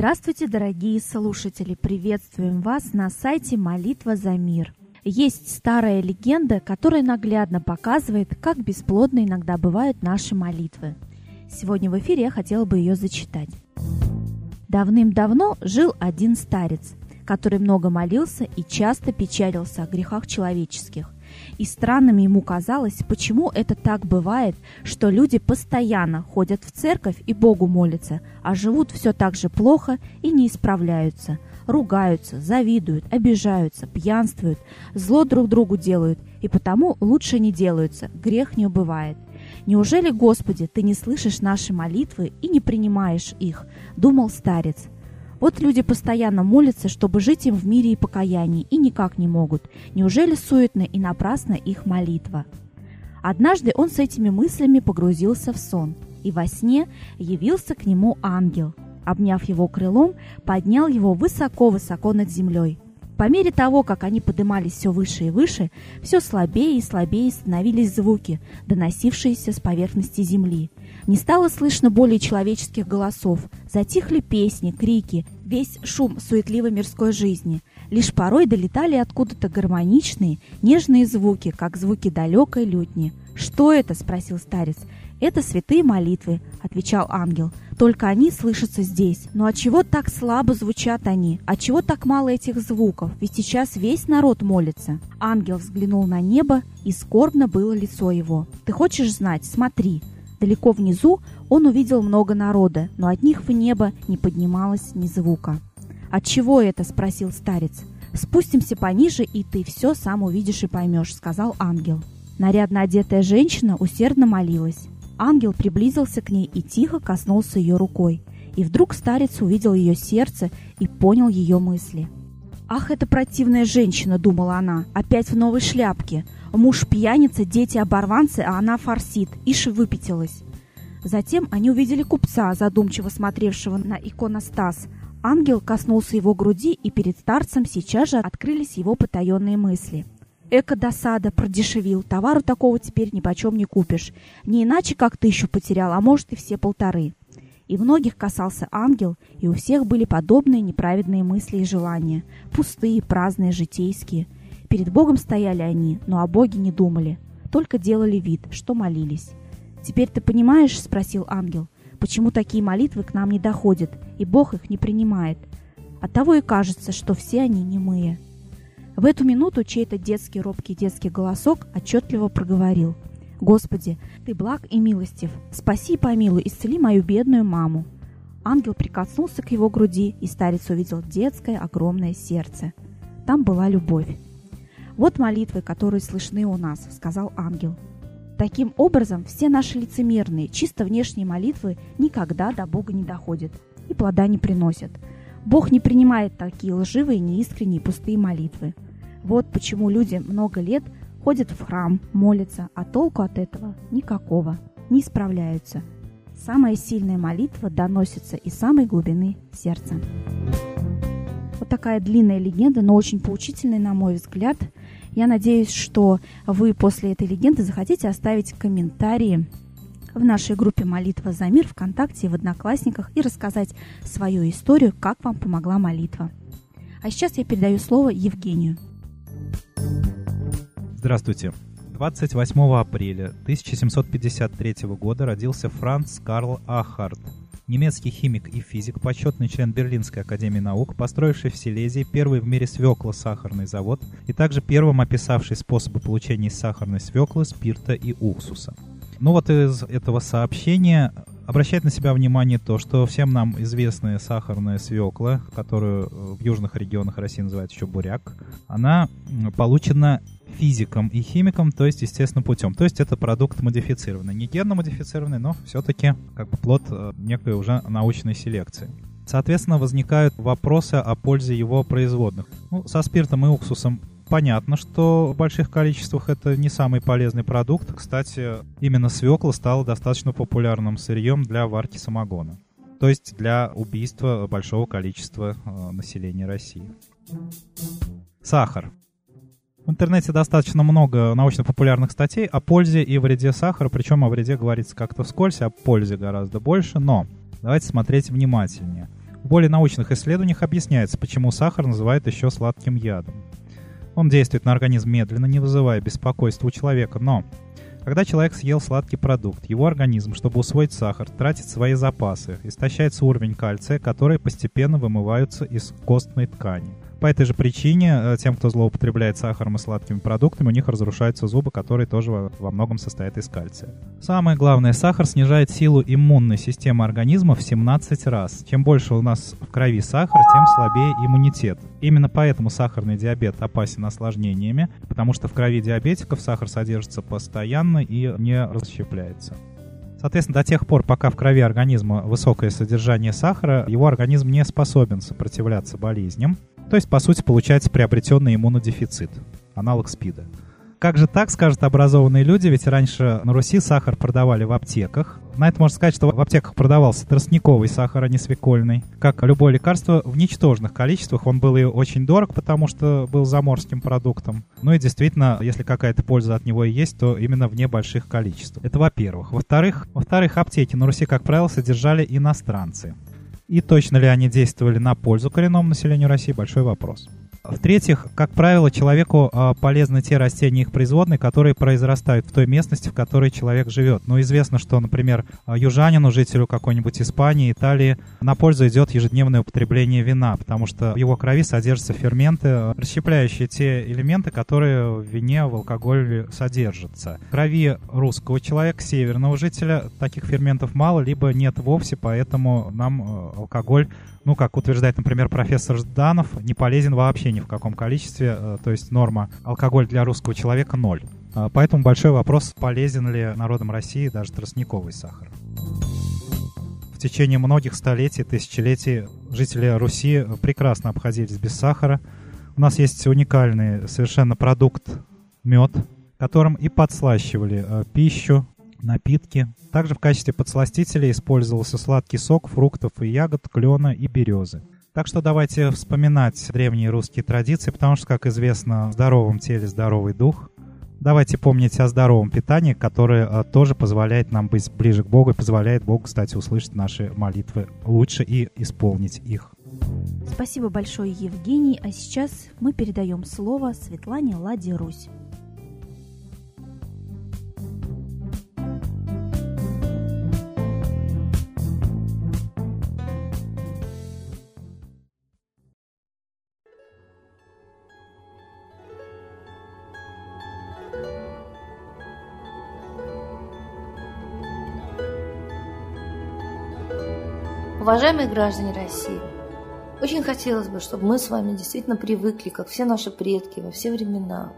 Здравствуйте, дорогие слушатели! Приветствуем вас на сайте «Молитва за мир». Есть старая легенда, которая наглядно показывает, как бесплодны иногда бывают наши молитвы. Сегодня в эфире я хотела бы ее зачитать. Давным-давно жил один старец, который много молился и часто печалился о грехах человеческих. И странным ему казалось, почему это так бывает, что люди постоянно ходят в церковь и Богу молятся, а живут все так же плохо и не исправляются, ругаются, завидуют, обижаются, пьянствуют, зло друг другу делают, и потому лучше не делаются, грех не убывает. Неужели, Господи, Ты не слышишь наши молитвы и не принимаешь их? Думал старец. Вот люди постоянно молятся, чтобы жить им в мире и покаянии, и никак не могут. Неужели суетна и напрасна их молитва? Однажды он с этими мыслями погрузился в сон, и во сне явился к нему ангел. Обняв его крылом, поднял его высоко-высоко над землей. По мере того, как они поднимались все выше и выше, все слабее и слабее становились звуки, доносившиеся с поверхности земли. Не стало слышно более человеческих голосов, затихли песни, крики, весь шум суетливой мирской жизни. Лишь порой долетали откуда-то гармоничные, нежные звуки, как звуки далекой лютни. «Что это?» — спросил старец. «Это святые молитвы», — отвечал ангел. «Только они слышатся здесь. Но отчего так слабо звучат они? Отчего так мало этих звуков? Ведь сейчас весь народ молится». Ангел взглянул на небо, и скорбно было лицо его. «Ты хочешь знать? Смотри». Далеко внизу он увидел много народа, но от них в небо не поднималось ни звука. «От чего это?» — спросил старец. «Спустимся пониже, и ты все сам увидишь и поймешь», — сказал ангел. Нарядно одетая женщина усердно молилась. Ангел приблизился к ней и тихо коснулся ее рукой. И вдруг старец увидел ее сердце и понял ее мысли. «Ах, эта противная женщина!» — думала она. «Опять в новой шляпке. Муж пьяница, дети оборванцы, а она форсит. Ишь выпятилась». Затем они увидели купца, задумчиво смотревшего на иконостас. Ангел коснулся его груди, и перед старцем сейчас же открылись его потаенные мысли. Эко-досада, продешевил. Товару такого теперь ни почем не купишь. Не иначе, как тысячу потерял, а может и все полторы. И многих касался ангел, и у всех были подобные неправедные мысли и желания. Пустые, праздные, житейские. Перед Богом стояли они, но о Боге не думали. Только делали вид, что молились. «Теперь ты понимаешь, — спросил ангел, — почему такие молитвы к нам не доходят, и Бог их не принимает? Оттого и кажется, что все они немые». В эту минуту чей-то детский робкий детский голосок отчетливо проговорил. «Господи, Ты благ и милостив, спаси и помилуй, исцели мою бедную маму». Ангел прикоснулся к его груди, и старец увидел детское огромное сердце. Там была любовь. «Вот молитвы, которые слышны у нас», — сказал ангел. Таким образом, все наши лицемерные, чисто внешние молитвы никогда до Бога не доходят и плода не приносят. Бог не принимает такие лживые, неискренние, пустые молитвы. Вот почему люди много лет ходят в храм, молятся, а толку от этого никакого, не справляются. Самая сильная молитва доносится из самой глубины сердца. Вот такая длинная легенда, но очень поучительная, на мой взгляд. Я надеюсь, что вы после этой легенды захотите оставить комментарии в нашей группе «Молитва за мир» ВКонтакте и в Одноклассниках и рассказать свою историю, как вам помогла молитва. А сейчас я передаю слово Евгению. Здравствуйте. 28 апреля 1753 года родился Франц Карл Ахард, немецкий химик и физик, почетный член Берлинской академии наук, построивший в Силезии первый в мире свекло-сахарный завод и также первым описавший способы получения из сахарной свеклы, спирта и уксуса. Ну вот из этого сообщения обращает на себя внимание то, что всем нам известная сахарная свекла, которую в южных регионах России называют еще буряк, она получена физиком и химиком, то есть естественным путем. То есть это продукт модифицированный. Не генно модифицированный, но все-таки как бы плод э, некой уже научной селекции. Соответственно, возникают вопросы о пользе его производных. Ну, со спиртом и уксусом понятно, что в больших количествах это не самый полезный продукт. Кстати, именно свекла стала достаточно популярным сырьем для варки самогона. То есть для убийства большого количества э, населения России. Сахар. В интернете достаточно много научно-популярных статей о пользе и вреде сахара, причем о вреде говорится как-то вскользь, о пользе гораздо больше, но давайте смотреть внимательнее. В более научных исследованиях объясняется, почему сахар называют еще сладким ядом. Он действует на организм медленно, не вызывая беспокойства у человека, но когда человек съел сладкий продукт, его организм, чтобы усвоить сахар, тратит свои запасы, истощается уровень кальция, которые постепенно вымываются из костной ткани. По этой же причине э, тем, кто злоупотребляет сахаром и сладкими продуктами, у них разрушаются зубы, которые тоже во многом состоят из кальция. Самое главное, сахар снижает силу иммунной системы организма в 17 раз. Чем больше у нас в крови сахара, тем слабее иммунитет. Именно поэтому сахарный диабет опасен осложнениями, потому что в крови диабетиков сахар содержится постоянно и не расщепляется. Соответственно, до тех пор, пока в крови организма высокое содержание сахара, его организм не способен сопротивляться болезням, то есть, по сути, получается приобретенный иммунодефицит, аналог СПИДа. Как же так, скажут образованные люди, ведь раньше на Руси сахар продавали в аптеках. На это можно сказать, что в аптеках продавался тростниковый сахар, а не свекольный. Как любое лекарство, в ничтожных количествах он был и очень дорог, потому что был заморским продуктом. Ну и действительно, если какая-то польза от него и есть, то именно в небольших количествах. Это во-первых. Во-вторых, во-вторых, аптеки на Руси, как правило, содержали иностранцы. И точно ли они действовали на пользу коренному населению России – большой вопрос. В-третьих, как правило, человеку э, полезны те растения их производные, которые произрастают в той местности, в которой человек живет. Но известно, что, например, а, южанину, жителю какой-нибудь Испании, Италии, на пользу идет ежедневное употребление вина, потому что в его крови содержатся ферменты, расщепляющие те элементы, которые в вине, в алкоголе содержатся. В крови русского человека, северного жителя, таких ферментов мало, либо нет вовсе, поэтому нам алкоголь ну, как утверждает, например, профессор Жданов, не полезен вообще ни в каком количестве, э, то есть норма алкоголь для русского человека ноль. А, поэтому большой вопрос, полезен ли народам России даже тростниковый сахар. В течение многих столетий, тысячелетий жители Руси прекрасно обходились без сахара. У нас есть уникальный совершенно продукт мед, которым и подслащивали э, пищу, напитки. Также в качестве подсластителя использовался сладкий сок фруктов и ягод, клена и березы. Так что давайте вспоминать древние русские традиции, потому что, как известно, в здоровом теле здоровый дух. Давайте помнить о здоровом питании, которое а, тоже позволяет нам быть ближе к Богу и позволяет Богу, кстати, услышать наши молитвы лучше и исполнить их. Спасибо большое, Евгений. А сейчас мы передаем слово Светлане Ладе Русь. Уважаемые граждане России, очень хотелось бы, чтобы мы с вами действительно привыкли, как все наши предки во все времена,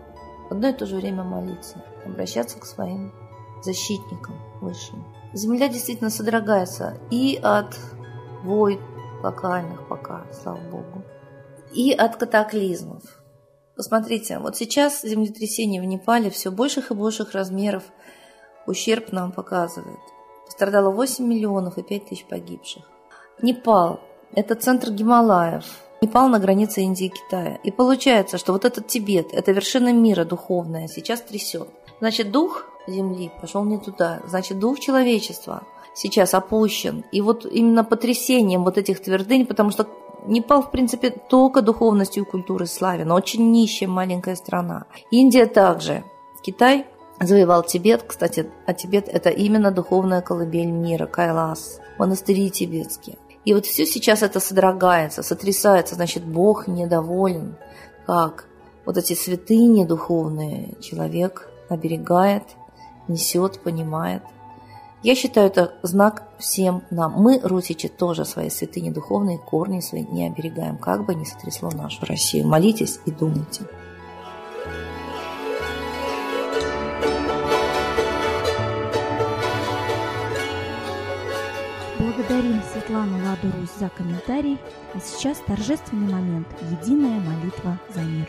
в одно и то же время молиться, обращаться к своим защитникам высшим. Земля действительно содрогается и от войн локальных пока, слава богу, и от катаклизмов. Посмотрите, вот сейчас землетрясение в Непале все больших и больших размеров ущерб нам показывает. Пострадало 8 миллионов и 5 тысяч погибших. Непал – это центр Гималаев. Непал на границе Индии и Китая. И получается, что вот этот Тибет, это вершина мира духовная, сейчас трясет. Значит, дух Земли пошел не туда. Значит, дух человечества сейчас опущен. И вот именно потрясением вот этих твердынь, потому что Непал, в принципе, только духовностью и культурой славен, очень нищая маленькая страна. Индия также. Китай завоевал Тибет. Кстати, а Тибет – это именно духовная колыбель мира, Кайлас, монастыри тибетские. И вот все сейчас это содрогается, сотрясается, значит, Бог недоволен. Как? Вот эти святыни духовные человек оберегает, несет, понимает. Я считаю, это знак всем нам. Мы, русичи, тоже свои святыни духовные, корни свои не оберегаем, как бы ни сотрясло нашу Россию. Молитесь и думайте. Светлану Ладу Русь за комментарий. А сейчас торжественный момент – единая молитва за мир.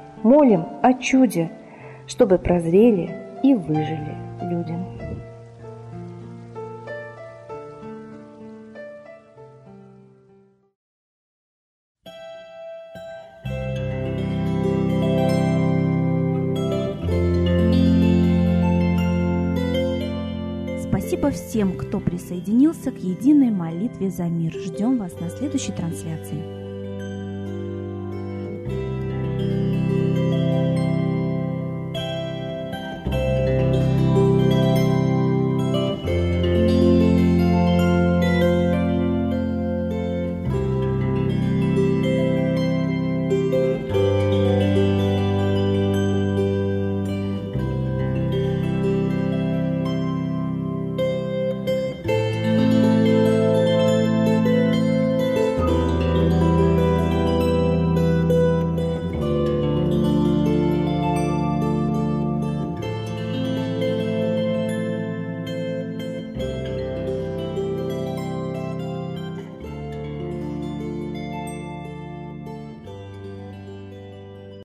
молим о чуде, чтобы прозрели и выжили люди. Спасибо всем, кто присоединился к единой молитве за мир. Ждем вас на следующей трансляции.